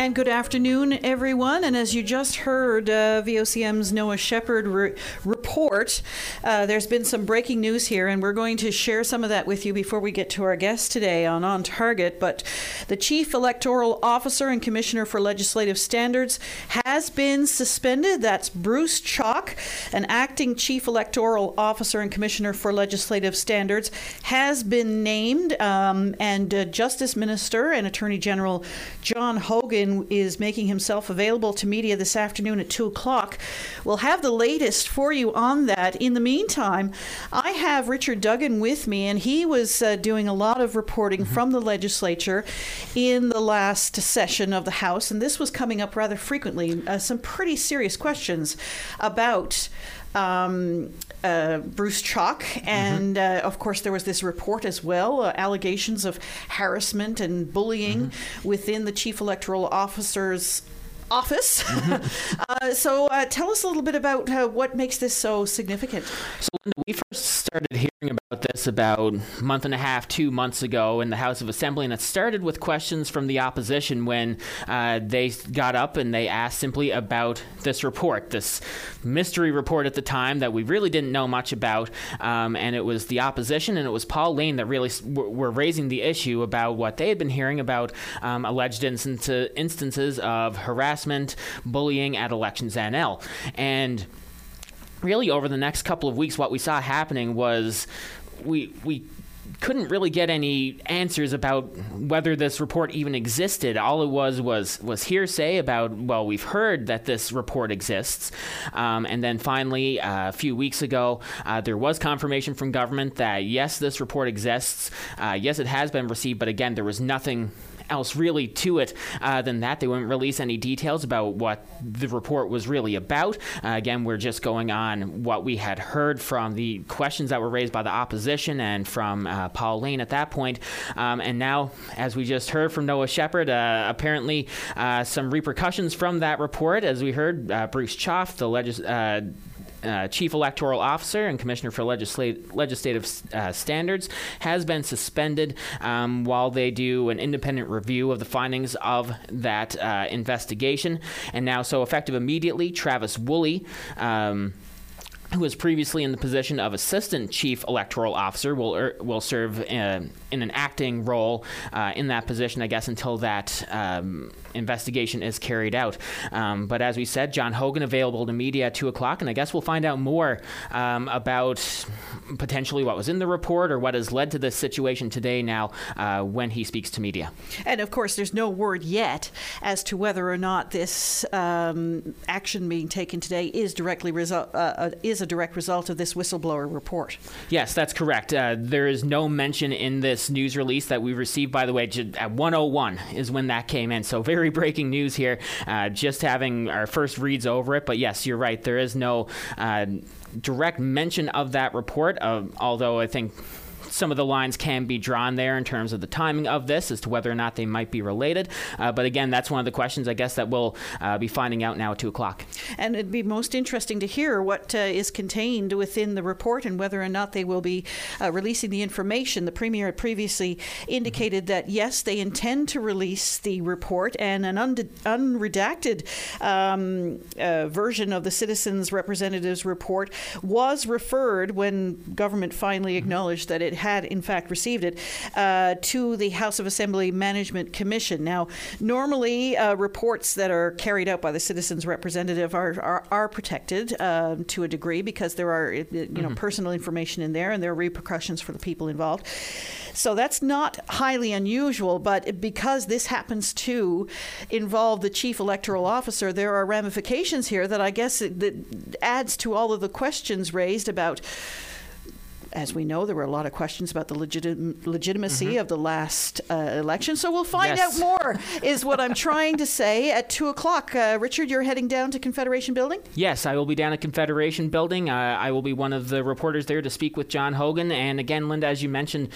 And good afternoon, everyone. And as you just heard, uh, VOCM's Noah Shepard re- report, uh, there's been some breaking news here, and we're going to share some of that with you before we get to our guest today on On Target. But the Chief Electoral Officer and Commissioner for Legislative Standards has been suspended. That's Bruce Chaulk, an acting Chief Electoral Officer and Commissioner for Legislative Standards, has been named, um, and uh, Justice Minister and Attorney General John Hogan is making himself available to media this afternoon at 2 o'clock. We'll have the latest for you on that. In the meantime, I have Richard Duggan with me, and he was uh, doing a lot of reporting mm-hmm. from the legislature in the last session of the House, and this was coming up rather frequently. Uh, some pretty serious questions about. Um, uh, Bruce Chaulk, and mm-hmm. uh, of course there was this report as well, uh, allegations of harassment and bullying mm-hmm. within the chief electoral officer's office. Mm-hmm. So uh, tell us a little bit about uh, what makes this so significant. So we first started hearing about this about a month and a half, two months ago in the House of Assembly, and it started with questions from the opposition when uh, they got up and they asked simply about this report, this mystery report at the time that we really didn't know much about, um, and it was the opposition and it was Paul Lane that really were raising the issue about what they had been hearing about um, alleged instances of harassment, bullying at Elections NL, and really over the next couple of weeks, what we saw happening was we we couldn't really get any answers about whether this report even existed. All it was was was hearsay about well, we've heard that this report exists, um, and then finally uh, a few weeks ago uh, there was confirmation from government that yes, this report exists. Uh, yes, it has been received, but again, there was nothing else really to it uh, than that. They wouldn't release any details about what the report was really about. Uh, again, we're just going on what we had heard from the questions that were raised by the opposition and from uh, Paul Lane at that point. Um, and now, as we just heard from Noah Shepard, uh, apparently uh, some repercussions from that report. As we heard, uh, Bruce Chaulk, the legis- uh, Chief Electoral Officer and Commissioner for Legislat- Legislative uh, Standards, has been suspended um, while they do an independent review of the findings of that uh, investigation. And now, so effective immediately, Travis Woolley. Um, who was previously in the position of assistant chief electoral officer will er, will serve in, uh, in, an acting role uh, in that position, I guess, until that um, investigation is carried out. Um, but as we said, John Hogan available to media at two o'clock, and I guess we'll find out more um, about potentially what was in the report or what has led to this situation today. Now, uh, when he speaks to media, and of course, there's no word yet as to whether or not this um, action being taken today is directly result uh, uh a direct result of this whistleblower report. Yes, that's correct. Uh, there is no mention in this news release that we received, by the way, at 101 is when that came in. So, very breaking news here. Uh, just having our first reads over it. But yes, you're right. There is no uh, direct mention of that report, uh, although I think some of the lines can be drawn there in terms of the timing of this as to whether or not they might be related. Uh, but again, that's one of the questions I guess that we'll uh, be finding out now at 2 o'clock. And it'd be most interesting to hear what uh, is contained within the report and whether or not they will be uh, releasing the information. The Premier had previously indicated that, yes, they intend to release the report and an un- unredacted um, uh, version of the Citizens Representatives report was referred when government finally acknowledged that it had in fact received it uh, to the House of Assembly Management Commission. Now, normally uh, reports that are carried out by the citizens representative are are, are protected uh, to a degree because there are you know mm-hmm. personal information in there and there are repercussions for the people involved. So that's not highly unusual, but because this happens to involve the chief electoral officer, there are ramifications here that I guess it, that adds to all of the questions raised about as we know, there were a lot of questions about the legit- legitimacy mm-hmm. of the last uh, election. So we'll find yes. out more, is what I'm trying to say at 2 o'clock. Uh, Richard, you're heading down to Confederation Building? Yes, I will be down at Confederation Building. Uh, I will be one of the reporters there to speak with John Hogan. And again, Linda, as you mentioned,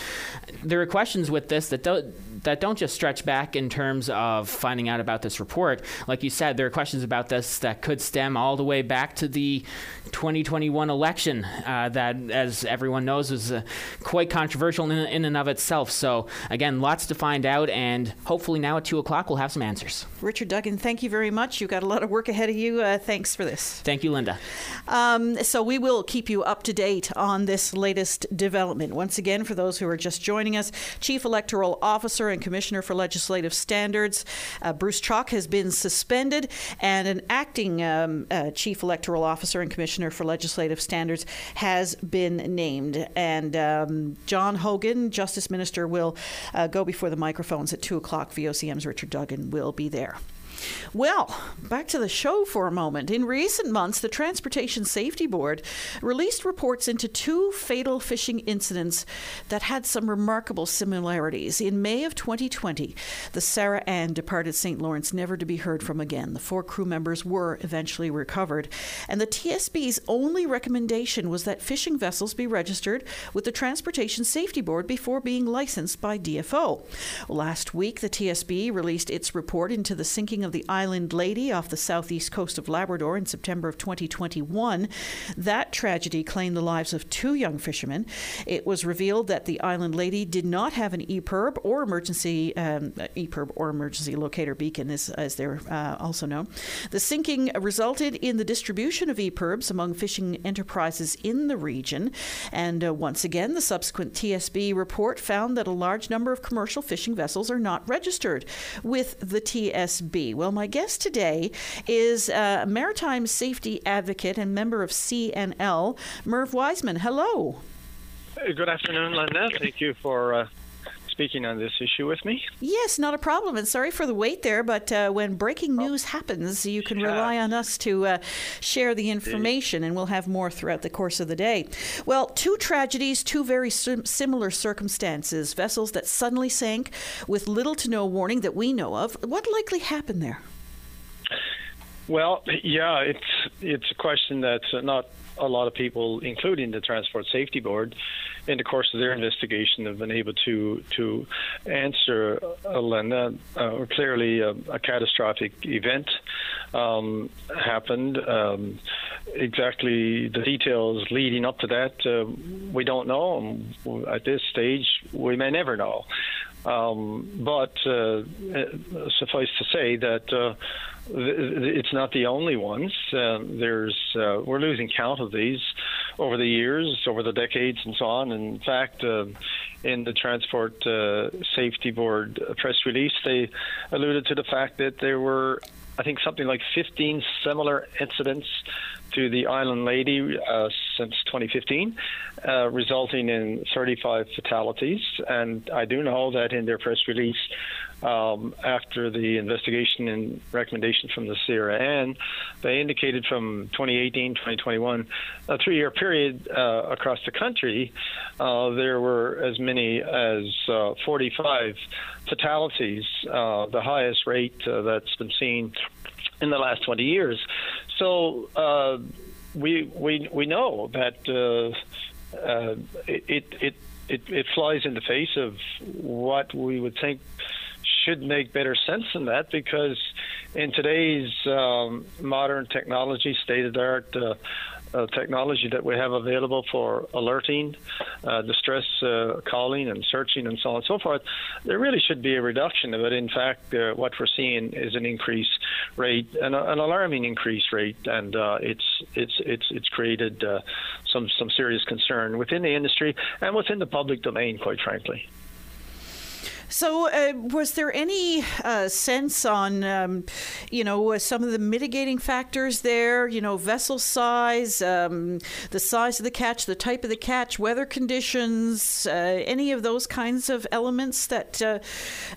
there are questions with this that do- that don't just stretch back in terms of finding out about this report. Like you said, there are questions about this that could stem all the way back to the 2021 election, uh, that, as everyone knows, was uh, quite controversial in, in and of itself. So, again, lots to find out, and hopefully now at 2 o'clock we'll have some answers. Richard Duggan, thank you very much. You've got a lot of work ahead of you. Uh, thanks for this. Thank you, Linda. Um, so, we will keep you up to date on this latest development. Once again, for those who are just joining us, Chief Electoral Officer and Commissioner for Legislative Standards, uh, Bruce Chaulk, has been suspended, and an acting um, uh, Chief Electoral Officer and Commissioner for Legislative Standards has been named. And um, John Hogan, Justice Minister, will uh, go before the microphones at 2 o'clock. VOCM's Richard Duggan will be there. Well, back to the show for a moment. In recent months, the Transportation Safety Board released reports into two fatal fishing incidents that had some remarkable similarities. In May of 2020, the Sarah Ann departed St. Lawrence never to be heard from again. The four crew members were eventually recovered, and the TSB's only recommendation was that fishing vessels be registered with the Transportation Safety Board before being licensed by DFO. Last week, the TSB released its report into the sinking of the Island Lady off the southeast coast of Labrador in September of 2021. That tragedy claimed the lives of two young fishermen. It was revealed that the Island Lady did not have an EPIRB or emergency um, EPIRB or emergency locator beacon, as, as they're uh, also known. The sinking resulted in the distribution of EPIRBs among fishing enterprises in the region. And uh, once again, the subsequent TSB report found that a large number of commercial fishing vessels are not registered with the TSB. Well, my guest today is a maritime safety advocate and member of CNL, Merv Wiseman. Hello. Good afternoon, Linda. Thank you for uh, speaking on this issue with me. Yes, not a problem. And sorry for the wait there, but uh, when breaking oh. news happens, you can yeah. rely on us to uh, share the information, and we'll have more throughout the course of the day. Well, two tragedies, two very sim- similar circumstances, vessels that suddenly sank with little to no warning that we know of. What likely happened there? Well, yeah, it's it's a question that's not a lot of people, including the Transport Safety Board, in the course of their investigation, have been able to to answer. Uh, Linda, uh, clearly, a, a, catastrophic event um, happened. Um, exactly the details leading up to that, uh, we don't know. At this stage, we may never know. Um, but uh, suffice to say that uh, it's not the only ones. Uh, there's uh, we're losing count of these over the years, over the decades, and so on. In fact, uh, in the Transport uh, Safety Board press release, they alluded to the fact that there were, I think, something like 15 similar incidents to the Island Lady uh, since 2015, uh, resulting in 35 fatalities. And I do know that in their press release, um, after the investigation and recommendation from the Ann, they indicated from 2018, 2021, a three year period uh, across the country, uh, there were as many as uh, 45 fatalities, uh, the highest rate uh, that's been seen in the last 20 years. So uh, we, we, we know that it, it, it, it flies in the face of what we would think should make better sense than that because in today's um, modern technology, state of the art uh, uh, technology that we have available for alerting, uh, distress uh, calling, and searching, and so on and so forth, there really should be a reduction of it. In fact, uh, what we're seeing is an increase rate, an, an alarming increase rate, and uh, it's it's it's it's created uh, some some serious concern within the industry and within the public domain, quite frankly. So, uh, was there any uh, sense on, um, you know, uh, some of the mitigating factors there? You know, vessel size, um, the size of the catch, the type of the catch, weather conditions, uh, any of those kinds of elements that, uh,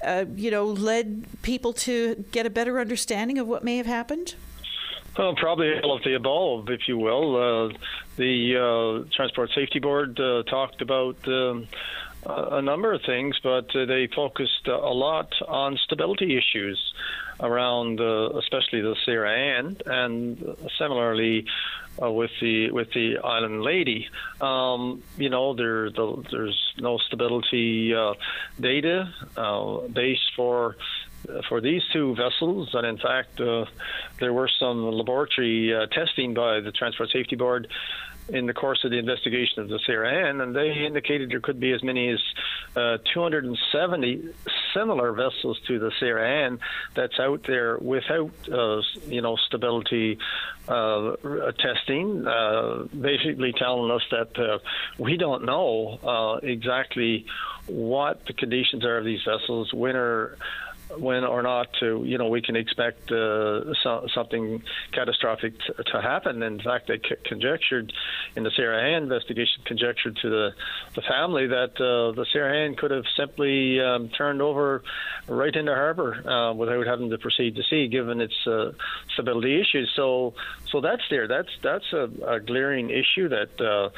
uh, you know, led people to get a better understanding of what may have happened? Well, probably all of the above, if you will. the Transport Safety Board talked about. Um, a number of things, but uh, they focused a lot on stability issues around, especially the Sarah Ann, and similarly uh, with the with the Island Lady. Um, you know, there the, there's no stability uh, data base for for these two vessels, and in fact, uh, there were some laboratory uh, testing by the Transport Safety Board in the course of the investigation of the Ann, and they indicated there could be as many as uh, 270 similar vessels to the Ann that's out there without, uh, you know, stability uh, testing, uh, basically telling us that uh, we don't know uh, exactly what the conditions are of these vessels, when are when or not to, you know, we can expect uh, so, something catastrophic t- to happen. In fact, they c- conjectured in the Sarah investigation, conjectured to the, the family that uh, the Sarah could have simply um, turned over right into harbor uh, without having to proceed to sea, given its uh, stability issues. So, so that's there. That's that's a, a glaring issue that uh,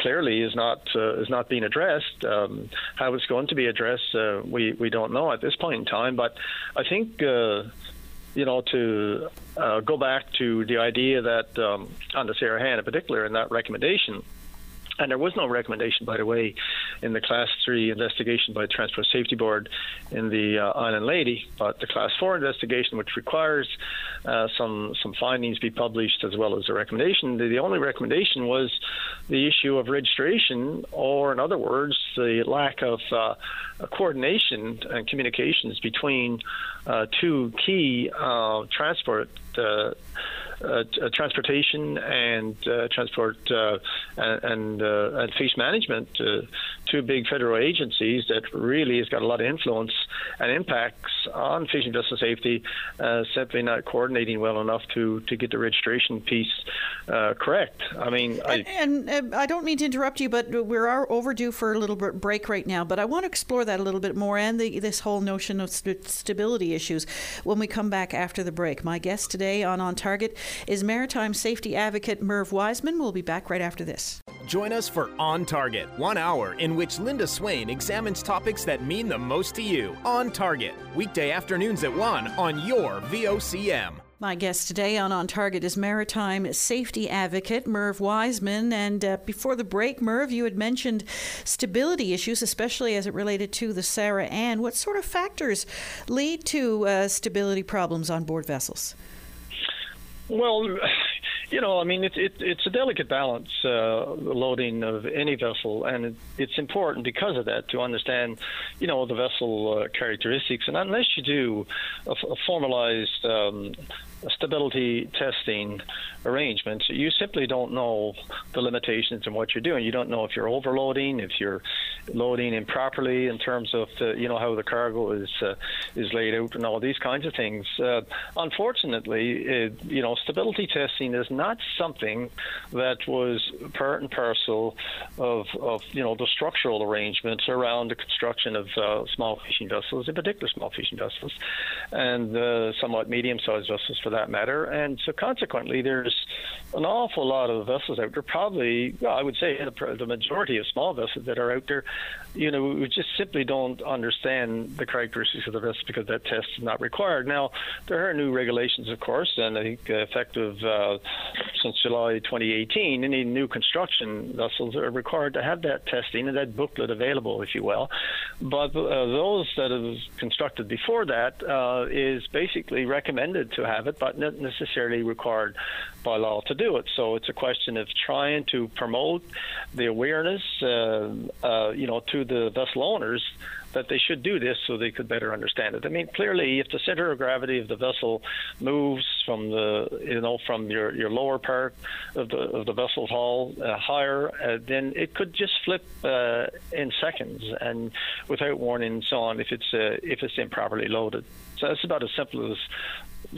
clearly is not uh, is not being addressed. Um, how it's going to be addressed, uh, we we don't know at this point in time. But I think. Uh, you know, to uh, go back to the idea that um, on the Sarah Ann in particular, in that recommendation, and there was no recommendation, by the way, in the Class 3 investigation by the Transport Safety Board in the uh, Island Lady, but the Class 4 investigation, which requires uh, some some findings be published as well as a recommendation. The, the, only recommendation was the issue of registration, or in other words, the lack of uh, coordination and communications between uh, two key uh, transport uh, Uh, uh, transportation and uh, transport uh, and and fish management, two big federal agencies that really has got a lot of influence and impacts on fishing vessel safety, simply not coordinating well enough to to get the registration piece correct. I mean, I, and, and I don't mean to interrupt you, but we are overdue for a little break right now. But I want to explore that a little bit more and the, this whole notion of st- stability issues when we come back after the break. My guest today on On Target is maritime safety advocate Merv Wiseman. We'll be back right after this. Join us for On Target, one hour in which Linda Swain examines topics that mean the most to you. On Target, weekday afternoons at 1 on your VOCM. My guest today on On Target is maritime safety advocate Merv Wiseman. And uh, before the break, Merv, you had mentioned stability issues, especially as it related to the Sarah Ann. What sort of factors lead to uh, stability problems on board vessels? Well, you know, I mean, it's it, it's a delicate balance, uh, loading of any vessel, and it, it's important because of that to understand, you know, the vessel uh, characteristics. And unless you do a, a formalized um, stability testing arrangements, you simply don't know the limitations and what you're doing. You don't know if you're overloading, if you're loading improperly in terms of the, you know how the cargo is uh, is laid out and all these kinds of things. Uh, unfortunately, it, you know, stability testing is not something that was part and parcel of, of you know the structural arrangements around the construction of uh, small fishing vessels, in particular small fishing vessels, and uh, somewhat medium-sized vessels for that matter. And so, consequently, there's an awful lot of vessels out there. Probably, well, I would say the, the majority of small vessels that are out there, you know, we just simply don't understand the characteristics of the vessel because that test is not required. Now, there are new regulations, of course, and I think uh, effective uh, since July 2018, any new construction vessels are required to have that testing and that booklet available, if you will. But uh, those that have constructed before that uh, is basically recommended to have it, but not necessarily required by law to do it. So it's a question of trying to promote the awareness, uh, uh, you know, to the vessel owners that they should do this so they could better understand it. I mean, clearly, if the center of gravity of the vessel moves from the you know from your, your lower part of the of the vessel hull uh, higher, uh, then it could just flip uh, in seconds and without warning and so on if it's uh, if it's improperly loaded. So that's about as simple as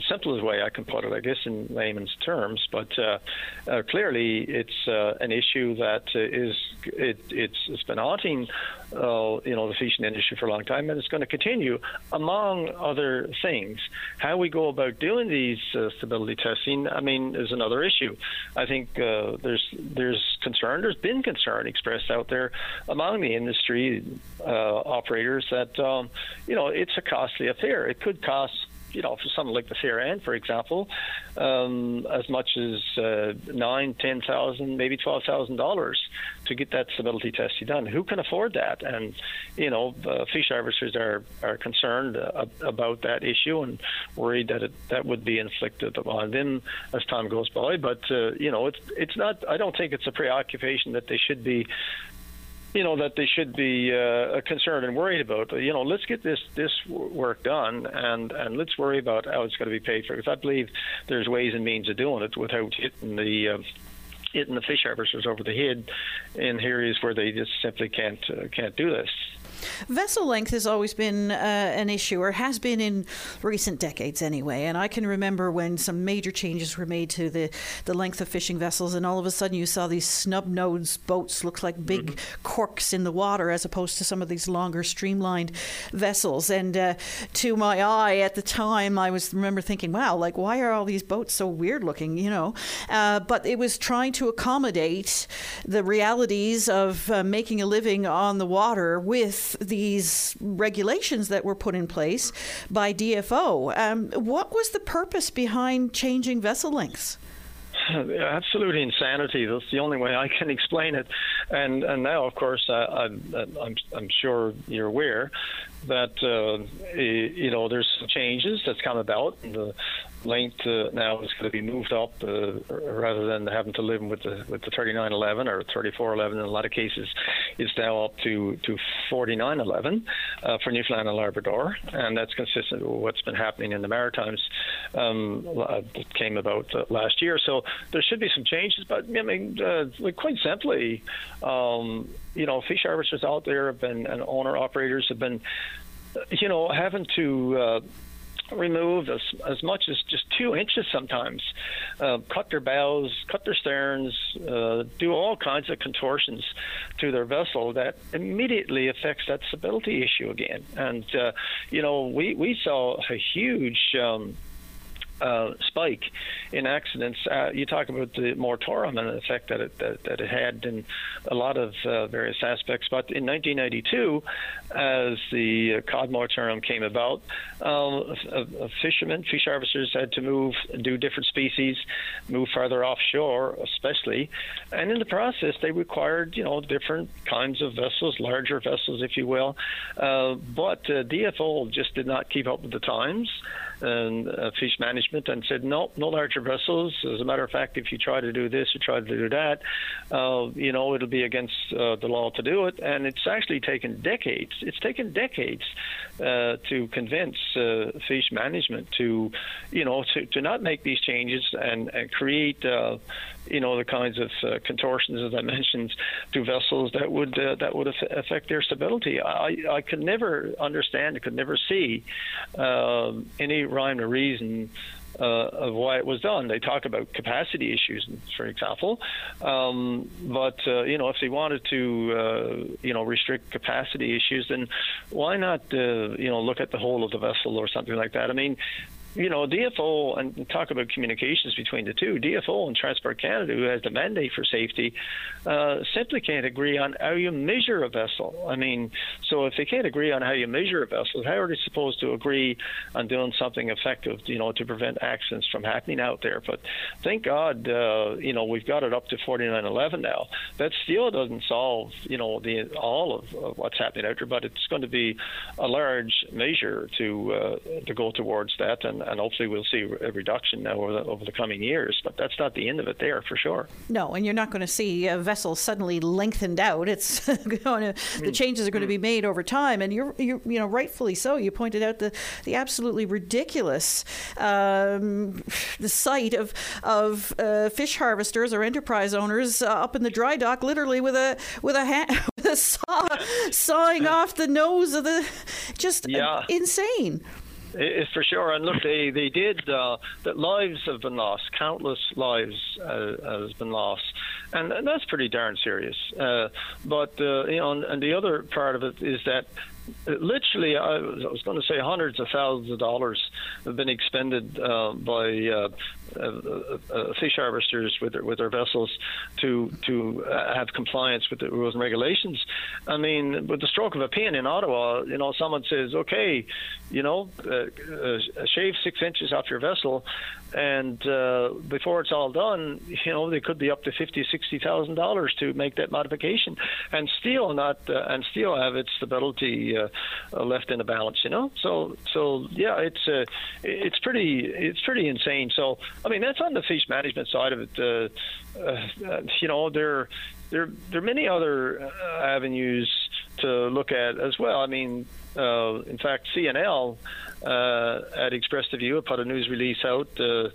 simplest way I can put it, I guess, in layman's terms. But uh, uh, clearly, it's uh, an issue that is it, it's it's been haunting, uh, you know, the fishing industry for a long time, and it's going to continue. Among other things, how we go about doing these uh, stability testing, I mean, is another issue. I think uh, there's there's concern. There's been concern expressed out there among the industry operators that um, you know it's a costly affair. It could cost you know, for something like the Fair End, for example, um, as much as uh, nine, ten thousand, maybe twelve thousand dollars to get that stability testing done. Who can afford that? And you know, uh, fish harvesters are are concerned uh, about that issue and worried that it, that would be inflicted upon them as time goes by. But uh, you know, it's it's not. I don't think it's a preoccupation that they should be you know that they should be uh, concerned and worried about. You know, let's get this this work done, and and let's worry about how it's going to be paid for. Because I believe there's ways and means of doing it without hitting the. Uh, hitting the fish harvesters over the head in areas where they just simply can't uh, can't do this. Vessel length has always been uh, an issue, or has been in recent decades anyway. And I can remember when some major changes were made to the, the length of fishing vessels, and all of a sudden you saw these snub nose boats look like big mm-hmm. corks in the water as opposed to some of these longer, streamlined vessels. And uh, to my eye at the time, I was remember thinking, wow, like, why are all these boats so weird looking, you know? Uh, but it was trying to accommodate the realities of uh, making a living on the water with these regulations that were put in place by DFO. Um, what was the purpose behind changing vessel lengths? absolute insanity. That's the only way I can explain it. And and now, of course, I, am I'm, I'm sure you're aware that uh, you know there's changes that's come about. The length uh, now is going to be moved up uh, rather than having to live with the with the 3911 or 3411 in a lot of cases it's now up to to 4911 uh, for Newfoundland and Labrador. And that's consistent with what's been happening in the Maritimes um, that came about uh, last year. So there should be some changes but I mean uh, quite simply um, you know fish harvesters out there have been and owner operators have been you know having to uh, remove as, as much as just two inches sometimes, uh, cut their bows, cut their sterns, uh, do all kinds of contortions to their vessel that immediately affects that stability issue again. And, uh, you know, we, we saw a huge. Um, uh, spike in accidents. Uh, you talk about the moratorium and the effect that it, that, that it had in a lot of uh, various aspects. But in 1992, as the cod moratorium came about, um, fishermen, fish harvesters had to move, do different species, move farther offshore, especially, and in the process, they required you know different kinds of vessels, larger vessels, if you will. Uh, but uh, DFO just did not keep up with the times and uh, fish management and said, no, no larger vessels. As a matter of fact, if you try to do this or try to do that, uh, you know, it'll be against uh, the law to do it. And it's actually taken decades. It's taken decades uh, to convince uh, fish management to, you know, to, to not make these changes and, and create uh, you know the kinds of uh, contortions as I mentioned to vessels that would uh, that would affect their stability. I I could never understand, I could never see um, any rhyme or reason. Uh, of why it was done. They talk about capacity issues, for example. Um, but uh, you know, if they wanted to, uh, you know, restrict capacity issues, then why not, uh, you know, look at the whole of the vessel or something like that? I mean, you know, DFO and talk about communications between the two. DFO and Transport Canada, who has the mandate for safety, uh, simply can't agree on how you measure a vessel. I mean, so if they can't agree on how you measure a vessel, how are they supposed to agree on doing something effective, you know, to prevent accidents from happening out there? But thank God, uh, you know, we've got it up to 4911 now. That still doesn't solve, you know, the all of, of what's happening out there, but it's going to be a large measure to uh, to go towards that and and hopefully we'll see a reduction now over the, over the coming years. But that's not the end of it there for sure. No, and you're not going to see a vessel suddenly lengthened out. It's going to the mm. changes are going to be made over time, and you're, you're you know rightfully so. You pointed out the the absolutely ridiculous um, the sight of of uh, fish harvesters or enterprise owners uh, up in the dry dock, literally with a with a hand, with a saw sawing off the nose of the just yeah. insane. It's for sure. And look, they they did uh, that. Lives have been lost. Countless lives uh, has been lost, and, and, that's pretty darn serious. Uh, but uh, you know, and, and, the other part of it is that literally, I was, I was, going to say hundreds of thousands of dollars have been expended uh, by uh, uh, uh, uh, fish harvesters with their, with their vessels to to have compliance with the rules and regulations. I mean, with the stroke of a pen in Ottawa, you know, someone says, okay, you know, shave six inches off your vessel, and uh, before it's all done, you know, they could be up to fifty, sixty thousand dollars to make that modification, and still not, uh, and still have its stability uh, left in the balance. You know, so so yeah, it's it's pretty it's pretty insane. So I mean, that's on the fish management side of it. Uh, uh, you know, there, there, there are many other uh, avenues to look at as well. I mean, uh, in fact, CNL uh, had expressed a view, put a news release out, uh,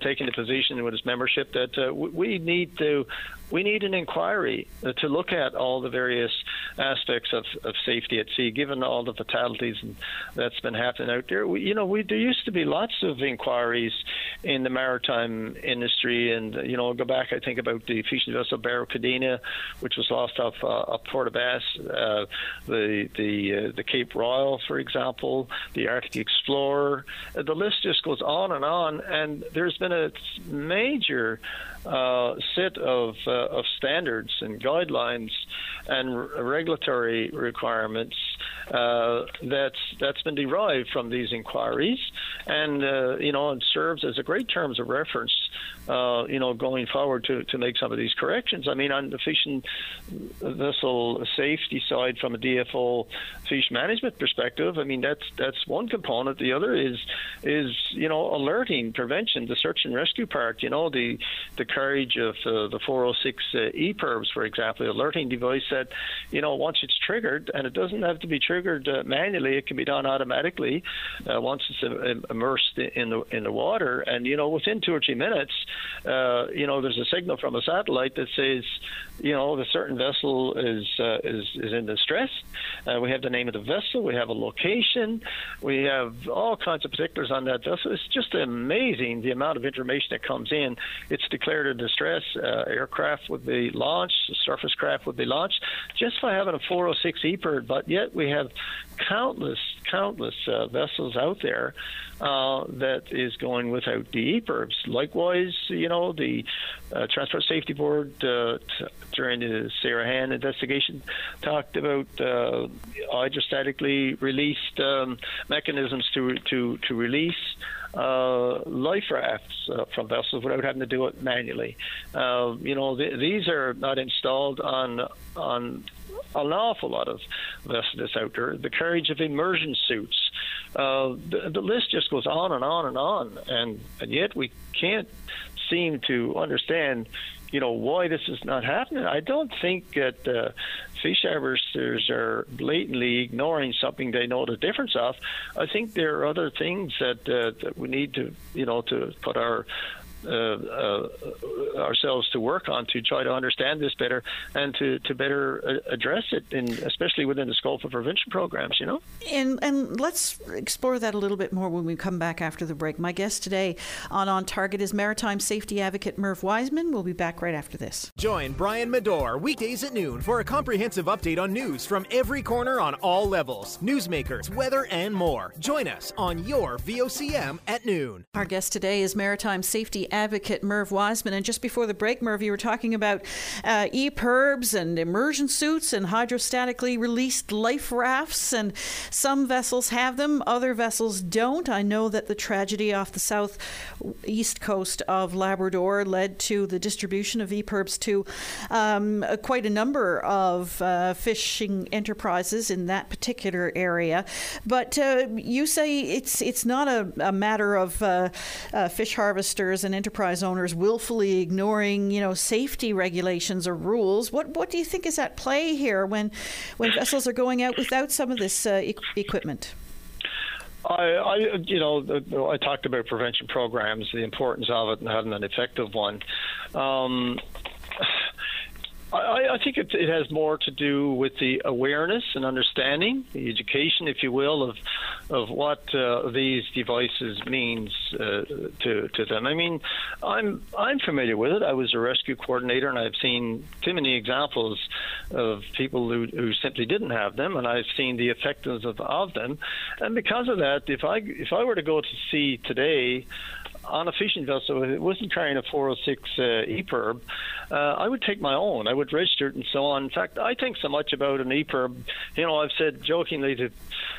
taking the position with its membership that uh, we need to we need an inquiry to look at all the various aspects of, of safety at sea, given all the fatalities that's been happening out there. We, you know, we, there used to be lots of inquiries in the maritime industry, and you know, go back. I think about the fishing vessel Barrow which was lost off uh, off Port Bass, uh, the the uh, the Cape Royal, for example, the Arctic Explorer. the list just goes on and on, and there's been a major uh, set of, uh, of standards and guidelines and regulatory requirements uh, that's that's been derived from these inquiries, and uh, you know, it serves as a great terms of reference uh, you know, going forward to, to make some of these corrections. I mean, on the fishing vessel safety side, from a DFO fish management perspective, I mean that's that's one component. The other is is you know alerting, prevention, the search and rescue part. You know, the the carriage of uh, the 406 uh, EPIRBs, for example, alerting device that you know once it's triggered, and it doesn't have to be triggered uh, manually. It can be done automatically uh, once it's uh, immersed in the in the water, and you know within two or three minutes uh, you know, there's a signal from a satellite that says, you know, the certain vessel is uh, is is in distress. Uh, we have the name of the vessel, we have a location, we have all kinds of particulars on that vessel. It's just amazing the amount of information that comes in. It's declared a distress. Uh, aircraft would be launched, surface craft would be launched, just by having a 406 EPIRB. But yet we have countless, countless uh, vessels out there uh, that is going without the. Likewise, you know, the uh, Transport Safety Board uh, t- during the Sarah Ann investigation talked about uh, hydrostatically released um, mechanisms to to to release uh, life rafts uh, from vessels without having to do it manually. Uh, you know, th- these are not installed on on an awful lot of vessels out there. The carriage of immersion suits. Uh, the, the, list just goes on and on and on, and and yet we can't seem to understand, you know, why this is not happening. I don't think that uh, fish harvesters are blatantly ignoring something they know the difference of. I think there are other things that uh, that we need to, you know, to put our uh, uh, ourselves to work on to try to understand this better and to, to better uh, address it, in, especially within the scope of prevention programs. You know, and and let's explore that a little bit more when we come back after the break. My guest today on On Target is maritime safety advocate Merv Wiseman. We'll be back right after this. Join Brian Medore weekdays at noon for a comprehensive update on news from every corner on all levels, newsmakers, weather, and more. Join us on your VOCM at noon. Our guest today is maritime safety advocate Merv Wiseman. And just before the break, Merv, you were talking about uh, EPIRBs and immersion suits and hydrostatically released life rafts. And some vessels have them, other vessels don't. I know that the tragedy off the southeast coast of Labrador led to the distribution of EPIRBs to um, quite a number of uh, fishing enterprises in that particular area. But uh, you say it's it's not a, a matter of uh, uh, fish harvesters and enterprise owners willfully ignoring, you know, safety regulations or rules. What what do you think is at play here when when vessels are going out without some of this uh, e- equipment? I, I, you know, I talked about prevention programs, the importance of it, and having an effective one. Um, I, I think it, it, has more to do with the awareness and understanding, the education, if you will, of of what uh, these devices means uh, to to them. I mean, I'm I'm familiar with it. I was a rescue coordinator, and I've seen too many examples of people who, who simply didn't have them, and I've seen the effectiveness of, of them. And because of that, if I if I were to go to sea today on a fishing vessel, if it wasn't carrying a 406 uh, EPIRB, uh, I would take my own. I would register it and so on. In fact, I think so much about an EPIRB. You know, I've said jokingly to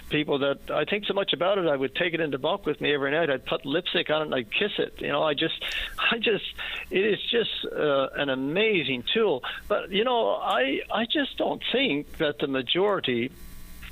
people that I think so much about it, I would take it into bunk with me every night. I'd put lipstick on it and I'd kiss it. You know, I just, I just, it is just uh, an amazing tool. But you know, I, I just don't think that the majority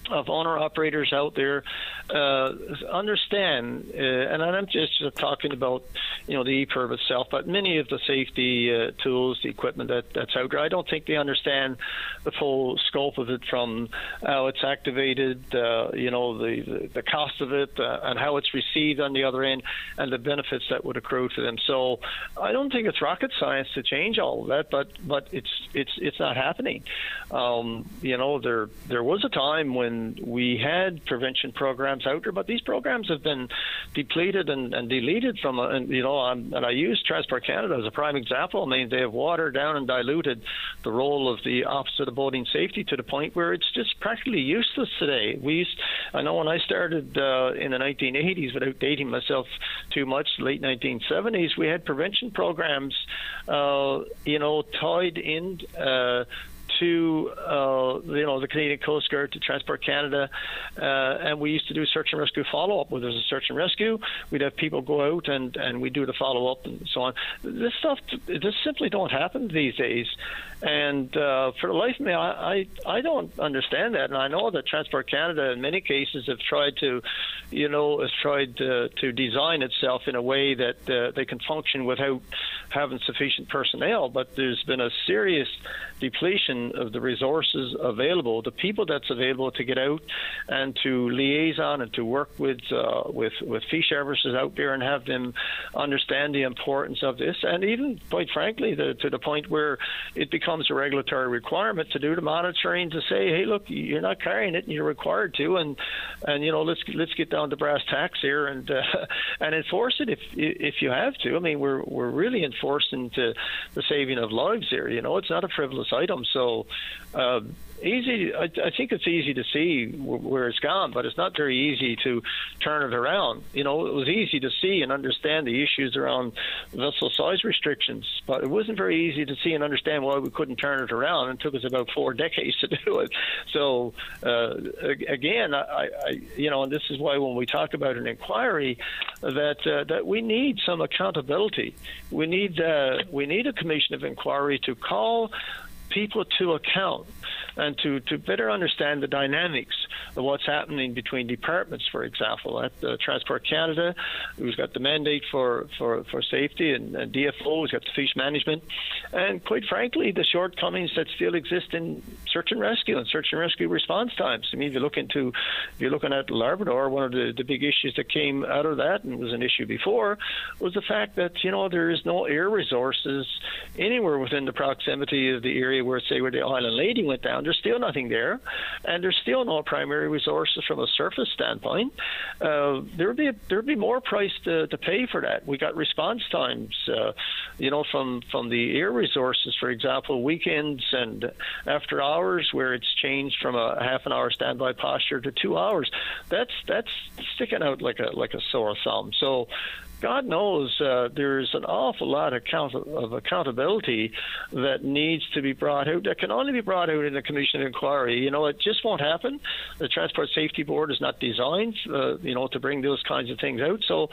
of owner operators out there uh, understand, uh, and I'm just talking about you know the EPIRB itself, but many of the safety uh, tools, the equipment that, that's out there, I don't think they understand the full scope of it from how it's activated, uh, you know the, the, the cost of it, uh, and how it's received on the other end, and the benefits that would accrue to them. So I don't think it's rocket science to change all of that, but but it's it's it's not happening. Um, you know there there was a time when we had prevention programs programs out there, but these programs have been depleted and, and deleted from, uh, and, you know, I'm, and I use Transport Canada as a prime example. I mean, they have watered down and diluted the role of the Office of the Boating Safety to the point where it's just practically useless today. We used, I know when I started uh, in the 1980s, without dating myself too much, late 1970s, we had prevention programs, uh, you know, tied in. Uh, to uh, you know the Canadian Coast Guard to Transport Canada, uh, and we used to do search and rescue follow up. Where there's a search and rescue, we'd have people go out and and we do the follow up and so on. This stuff this simply don't happen these days, and uh, for the life of me, I, I I don't understand that, and I know that Transport Canada in many cases have tried to, you know, has tried to, to design itself in a way that uh, they can function without having sufficient personnel, but there's been a serious depletion of the resources available, the people that's available to get out and to liaison and to work with uh, with with fee services out there and have them understand the importance of this, and even quite frankly, the, to the point where it becomes a regulatory requirement to do the monitoring to say, hey, look, you're not carrying it, and you're required to, and and you know let's let's get down to brass tacks here and uh, and enforce it if if you have to. I mean, we're we're really enforcing to the saving of lives here. You know, it's not a frivolous item, so uh, easy. I, I, think it's easy to see where it's gone, but it's not very easy to turn it around. You know, it was easy to see and understand the issues around vessel size restrictions, but it wasn't very easy to see and understand why we couldn't turn it around. It took us about four decades to do it. So uh, again, I, I, you know, and this is why when we talk about an inquiry, that uh, that we need some accountability. We need uh, we need a commission of inquiry to call people to account and to, to better understand the dynamics of what's happening between departments, for example. At uh, Transport Canada, who's got the mandate for, for, for safety, and, and DFO, who's got the fish management, and quite frankly, the shortcomings that still exist in search and rescue and search and rescue response times. I mean, if you look into, if you're looking at Labrador, one of the, the big issues that came out of that and was an issue before was the fact that, you know, there is no air resources anywhere within the proximity of the area where, say, where the Island Lady went down there's still nothing there, and there's still no primary resources from a surface standpoint. Uh, there would be a, there would be more price to, to pay for that. We got response times, uh, you know, from from the air resources, for example, weekends and after hours, where it's changed from a half an hour standby posture to two hours. That's that's sticking out like a like a sore thumb. So God knows uh, there's an awful lot of, of, accountability that needs to be brought out. That can only be brought out in a commission inquiry. You know, it just won't happen. The Transport Safety Board is not designed, uh, you know, to bring those kinds of things out. So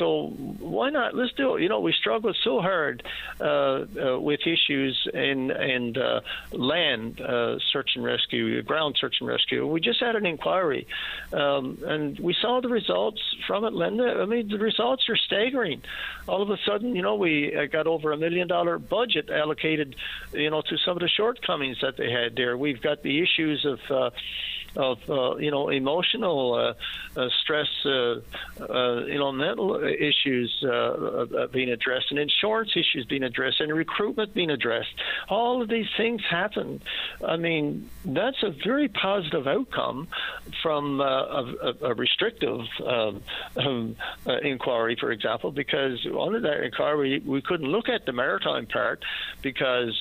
so why not? Let's do it. You know, we struggled so hard uh, uh, with issues in in uh, land uh, search and rescue, ground search and rescue. We just had an inquiry, um, and we saw the results from it, Linda. I mean, the results are staggering. All of a sudden, you know, we uh, got over a million dollar budget allocated, you know, to some of the shortcomings that they had there. We've got the issues of uh, of uh, you know emotional uh, uh, stress, uh, uh, you know mental issues being addressed, and insurance issues being addressed, and recruitment being addressed. All of these things happen. I mean, that's a very positive outcome from a, a, restrictive um, um, inquiry, for example, because under that inquiry we couldn't look at the maritime part because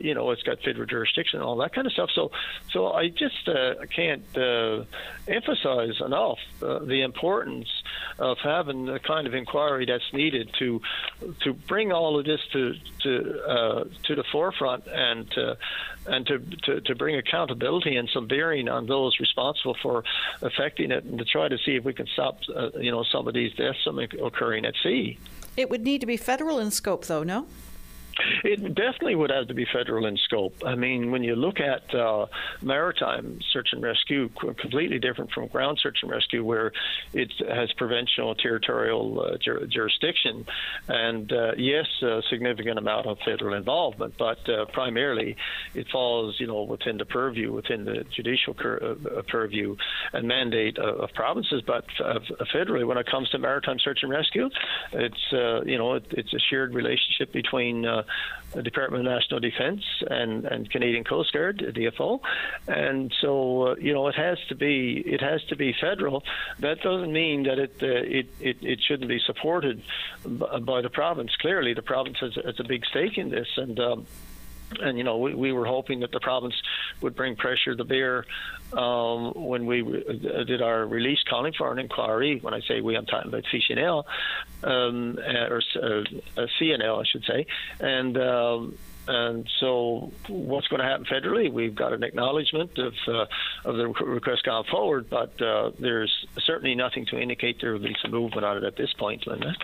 you know it's got federal jurisdiction and all that kind of stuff. So, so I just can't can't uh, emphasize enough uh, the importance of having the kind of inquiry that's needed to to bring all of this to to uh, to the forefront and to, and to, to, to bring accountability and some bearing on those responsible for affecting it, and to try to see if we can stop uh, you know some of these deaths from occurring at sea. It would need to be federal in scope, though, no? It definitely would have to be federal in scope. I mean, when you look at uh, maritime search and rescue, completely different from ground search and rescue, where it has provincial territorial uh, jur- jurisdiction, and uh, yes, a significant amount of federal involvement, but uh, primarily it falls, you know, within the purview, within the judicial cur- uh, purview and mandate of, of provinces. But federally, when it comes to maritime search and rescue, it's uh, you know it, it's a shared relationship between the Department of National Defence and, and Canadian Coast Guard, DFO, and so uh, you know it has to be it has to be federal. That doesn't mean that it uh, it, it, it shouldn't be supported by the province. Clearly, the province has, has a big stake in this, and. Um, and you know we, we were hoping that the province would bring pressure to bear um, when we uh, did our release calling for an inquiry. When I say we, I'm talking about CNL um, uh, or uh, CNL, I should say, and. Um, and so, what's going to happen federally? We've got an acknowledgement of uh, of the request gone forward, but uh, there's certainly nothing to indicate there will be some movement on it at this point, Linda.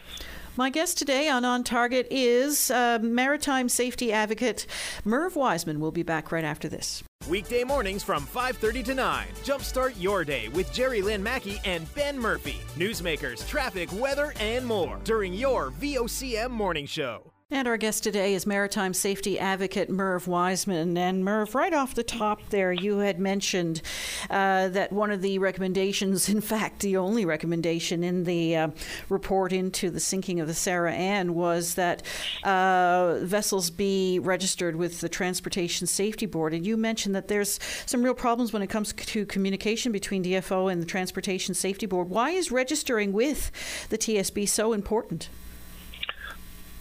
My guest today on On Target is uh, maritime safety advocate Merv Wiseman. We'll be back right after this. Weekday mornings from 5:30 to 9. Jumpstart your day with Jerry Lynn Mackey and Ben Murphy. Newsmakers, traffic, weather, and more during your VOCM morning show. And our guest today is maritime safety advocate Merv Wiseman. And Merv, right off the top there, you had mentioned uh, that one of the recommendations, in fact, the only recommendation in the uh, report into the sinking of the Sarah Ann, was that uh, vessels be registered with the Transportation Safety Board. And you mentioned that there's some real problems when it comes to communication between DFO and the Transportation Safety Board. Why is registering with the TSB so important?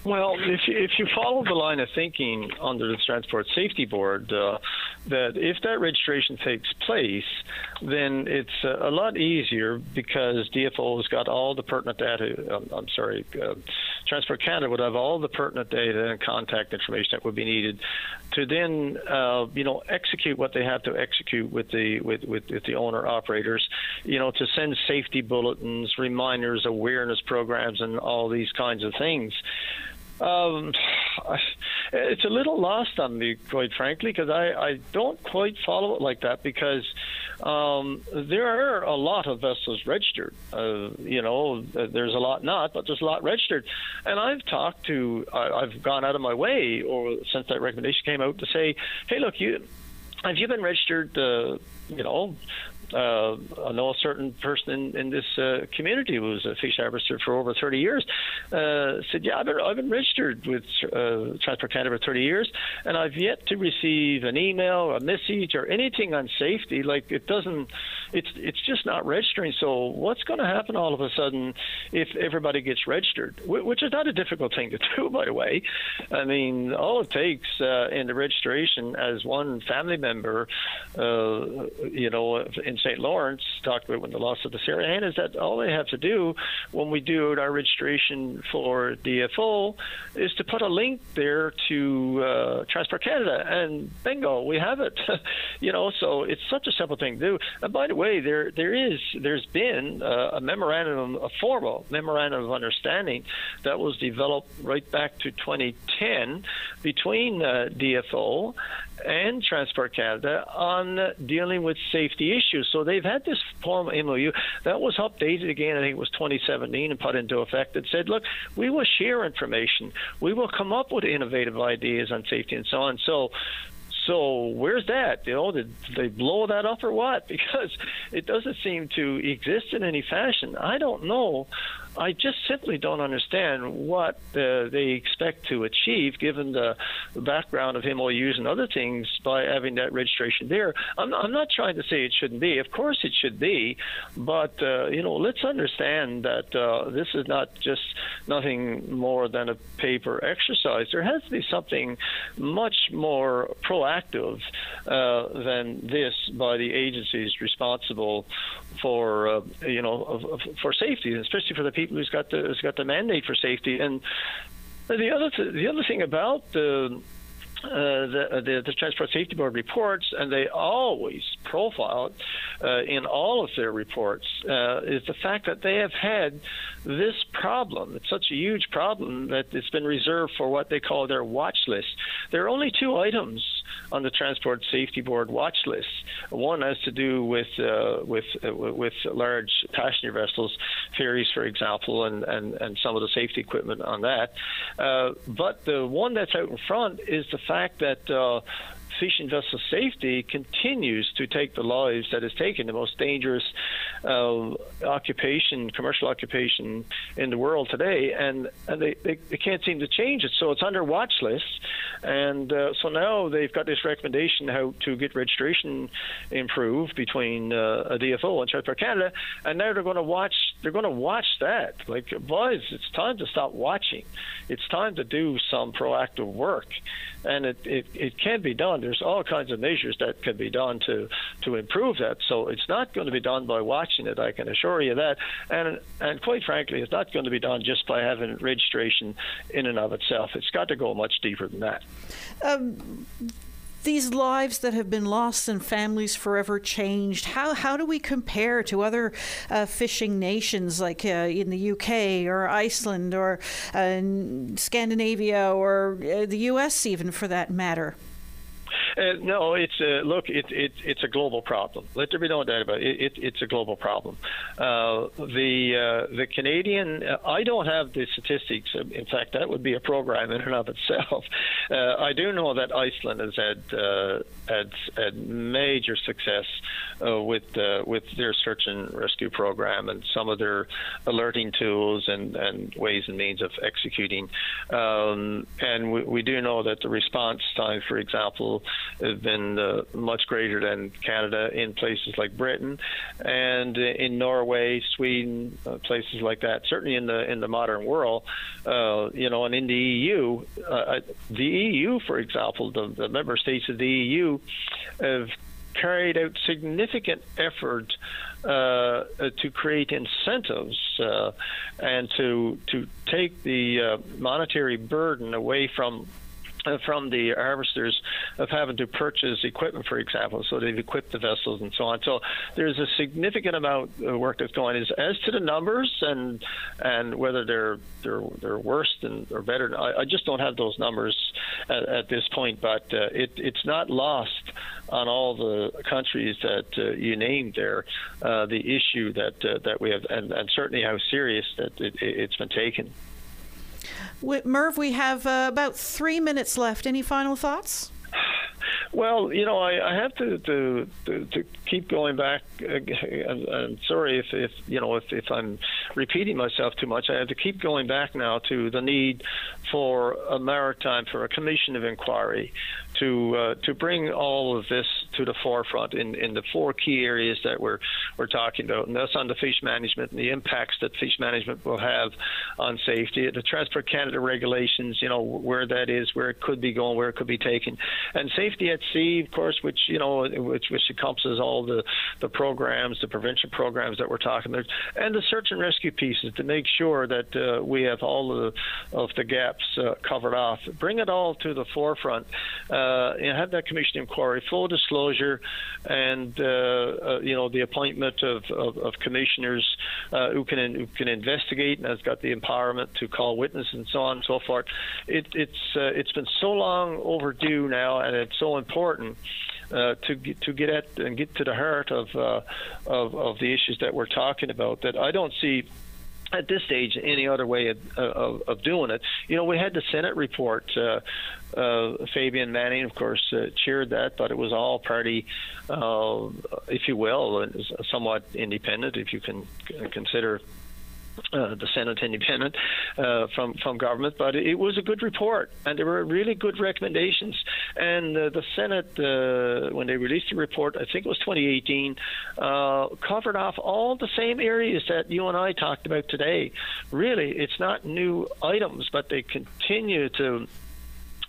Well, if you, if you follow the line of thinking under the Transport Safety Board, uh, that if that registration takes place, then it's uh, a lot easier because DFO has got all the pertinent data. Um, I'm sorry, uh, Transport Canada would have all the pertinent data and contact information that would be needed to then, uh, you know, execute what they have to execute with the with, with, with the owner operators. You know, to send safety bulletins, reminders, awareness programs, and all these kinds of things. Um, it's a little lost on me, quite frankly, because I, I don't quite follow it like that because um, there are a lot of vessels registered. Uh, you know, there's a lot not, but there's a lot registered. And I've talked to, I, I've gone out of my way, or since that recommendation came out, to say, hey, look, you have you been registered? Uh, you know, uh, I know a certain person in, in this uh, community who was a fish harvester for over 30 years. Uh, said, "Yeah, I've been, I've been registered with uh, Transport Canada for 30 years, and I've yet to receive an email, a message, or anything on safety. Like it doesn't, it's it's just not registering. So what's going to happen all of a sudden if everybody gets registered? Which is not a difficult thing to do, by the way. I mean, all it takes uh, in the registration as one family member, uh, you know, in St. Lawrence talked about when the loss of the Sarah Ann is that all they have to do when we do our registration for DFO is to put a link there to uh, Transport Canada, and bingo, we have it. you know, so it's such a simple thing to do. And by the way, there there is there's been uh, a memorandum, a formal memorandum of understanding that was developed right back to 2010 between uh, DFO and Transport Canada on dealing with safety issues. So they've had this form MOU that was updated again. I think it was 2017 and put into effect that said, look, we will share information, we will come up with innovative ideas on safety and so on. So So where's that? You know, did they blow that up or what? Because it doesn't seem to exist in any fashion. I don't know. I just simply don't understand what uh, they expect to achieve, given the background of MOUs and other things, by having that registration there. I'm, I'm not trying to say it shouldn't be. Of course, it should be, but uh, you know, let's understand that uh, this is not just nothing more than a paper exercise. There has to be something much more proactive uh, than this by the agencies responsible for uh, you know for safety, especially for the people who's got the who's got the mandate for safety. And the other th- the other thing about the uh, the, the, the, Transport Safety Board reports, and they always profile uh, in all of their reports, uh, is the fact that they have had this problem. It's such a huge problem that it's been reserved for what they call their watch list. There are only two items on the Transport Safety Board watch list. One has to do with uh, with uh, with large passenger vessels, ferries, for example, and, and, and some of the safety equipment on that. Uh, but the one that's out in front is the fact that uh, fishing vessel safety continues to take the lives that is taken, the most dangerous uh, occupation, commercial occupation in the world today, and, and they, they, they, can't seem to change it. So it's under watch list, and uh, so now they've got this recommendation how to get registration improved between uh, a DFO and Transport Canada, and now they're going to watch. They're going to watch that. Like boys, it's time to stop watching. It's time to do some proactive work and it, it, it can be done. There's all kinds of measures that can be done to to improve that. So it's not going to be done by watching it. I can assure you that. And and quite frankly, it's not going to be done just by having registration in and of itself. It's got to go much deeper than that. Um, these lives that have been lost and families forever changed, how, how do we compare to other uh, fishing nations like uh, in the UK or Iceland or uh, Scandinavia or uh, the US, even for that matter? Uh, no, it's uh, look, it, it, it's a global problem. Let there be no doubt about it. it, it it's a global problem. Uh, the uh, the Canadian, uh, I don't have the statistics. In fact, that would be a program in and of itself. Uh, I do know that Iceland has had had, had major success with with their search and rescue program and some of their alerting tools and, and ways and means of executing. Um, and we, we do know that the response time, for example, has been uh, much greater than Canada in places like Britain and in Norway, Sweden, uh, places like that. Certainly in the in the modern world, uh, you know, and in the EU, uh, the EU, for example, the, the member states of the EU have carried out significant effort uh, to create incentives uh, and to to take the uh, monetary burden away from uh, from the harvesters of having to purchase equipment, for example. So they've equipped the vessels and so on. So there's a significant amount of work that's going. Is as to the numbers and and whether they're they're they're worse than or better. I, I just don't have those numbers at, at this point. But uh, it it's not lost on all the countries that uh, you named there uh, the issue that uh, that we have, and, and certainly how serious that it, it's been taken. Merv, we have uh, about three minutes left. Any final thoughts? Well, you know, I, I have to, to, to, to keep going back. I'm, I'm sorry if, if you know if, if I'm repeating myself too much. I have to keep going back now to the need for a maritime for a commission of inquiry to uh, to bring all of this to the forefront in, in the four key areas that we're we're talking about, and that's on the fish management and the impacts that fish management will have on safety. The Transport Canada regulations, you know, where that is, where it could be going, where it could be taken, and safety at sea, of course, which you know, which which encompasses all the the programs, the prevention programs that we're talking about, and the search and rescue pieces to make sure that uh, we have all of the, of the gaps uh, covered off. Bring it all to the forefront. Uh, uh, and have that commission inquiry, full disclosure, and uh, uh, you know the appointment of, of, of commissioners uh, who can who can investigate and has got the empowerment to call witnesses and so on and so forth. It, it's uh, it's been so long overdue now, and it's so important. Uh, to get, to get at and get to the heart of, uh, of of the issues that we're talking about. That I don't see at this stage any other way of, of, of, doing it. You know, we had the Senate report. Uh, uh, Fabian Manning, of course, uh, chaired that, but it was all party, uh, if you will, somewhat independent, if you can consider uh, the Senate independent uh, from from government, but it was a good report, and there were really good recommendations. And uh, the Senate, uh, when they released the report, I think it was 2018, uh, covered off all the same areas that you and I talked about today. Really, it's not new items, but they continue to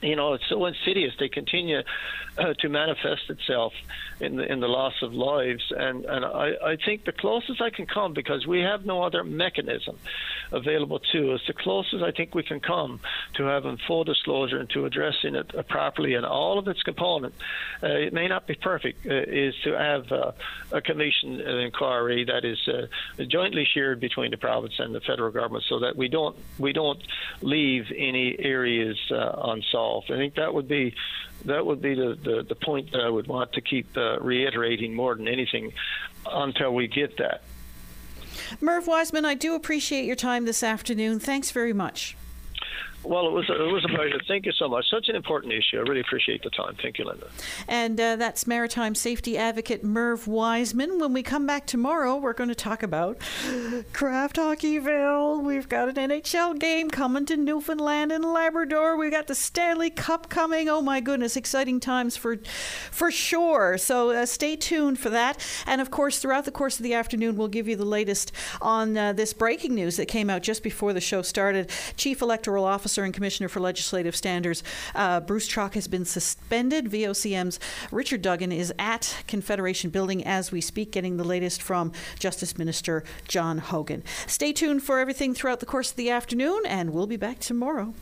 you know, it's so insidious. They continue uh, to manifest itself in the in the loss of lives, and and I, I think the closest I can come because we have no other mechanism available to us. The closest I think we can come to having full disclosure and to addressing it uh, properly in all of its components. Uh, it may not be perfect. Uh, is to have uh, a commission an inquiry that is uh, jointly shared between the province and the federal government, so that we don't we don't leave any areas unsolved. I think that would be that would be the, the, the point that I would want to keep uh, reiterating more than anything until we get that. Merv Wiseman, I do appreciate your time this afternoon. Thanks very much. Well, it was a, it was a pleasure. Thank you so much. Such an important issue. I really appreciate the time. Thank you, Linda. And uh, that's maritime safety advocate Merv Wiseman. When we come back tomorrow, we're going to talk about Kraft Hockeyville. We've got an NHL game coming to Newfoundland and Labrador. We've got the Stanley Cup coming. Oh my goodness, exciting times for for sure. So uh, stay tuned for that. And of course, throughout the course of the afternoon, we'll give you the latest on uh, this breaking news that came out just before the show started. Chief Electoral Officer Officer and Commissioner for Legislative Standards, uh, Bruce Chaulk, has been suspended. VOCM's Richard Duggan is at Confederation Building as we speak, getting the latest from Justice Minister John Hogan. Stay tuned for everything throughout the course of the afternoon, and we'll be back tomorrow.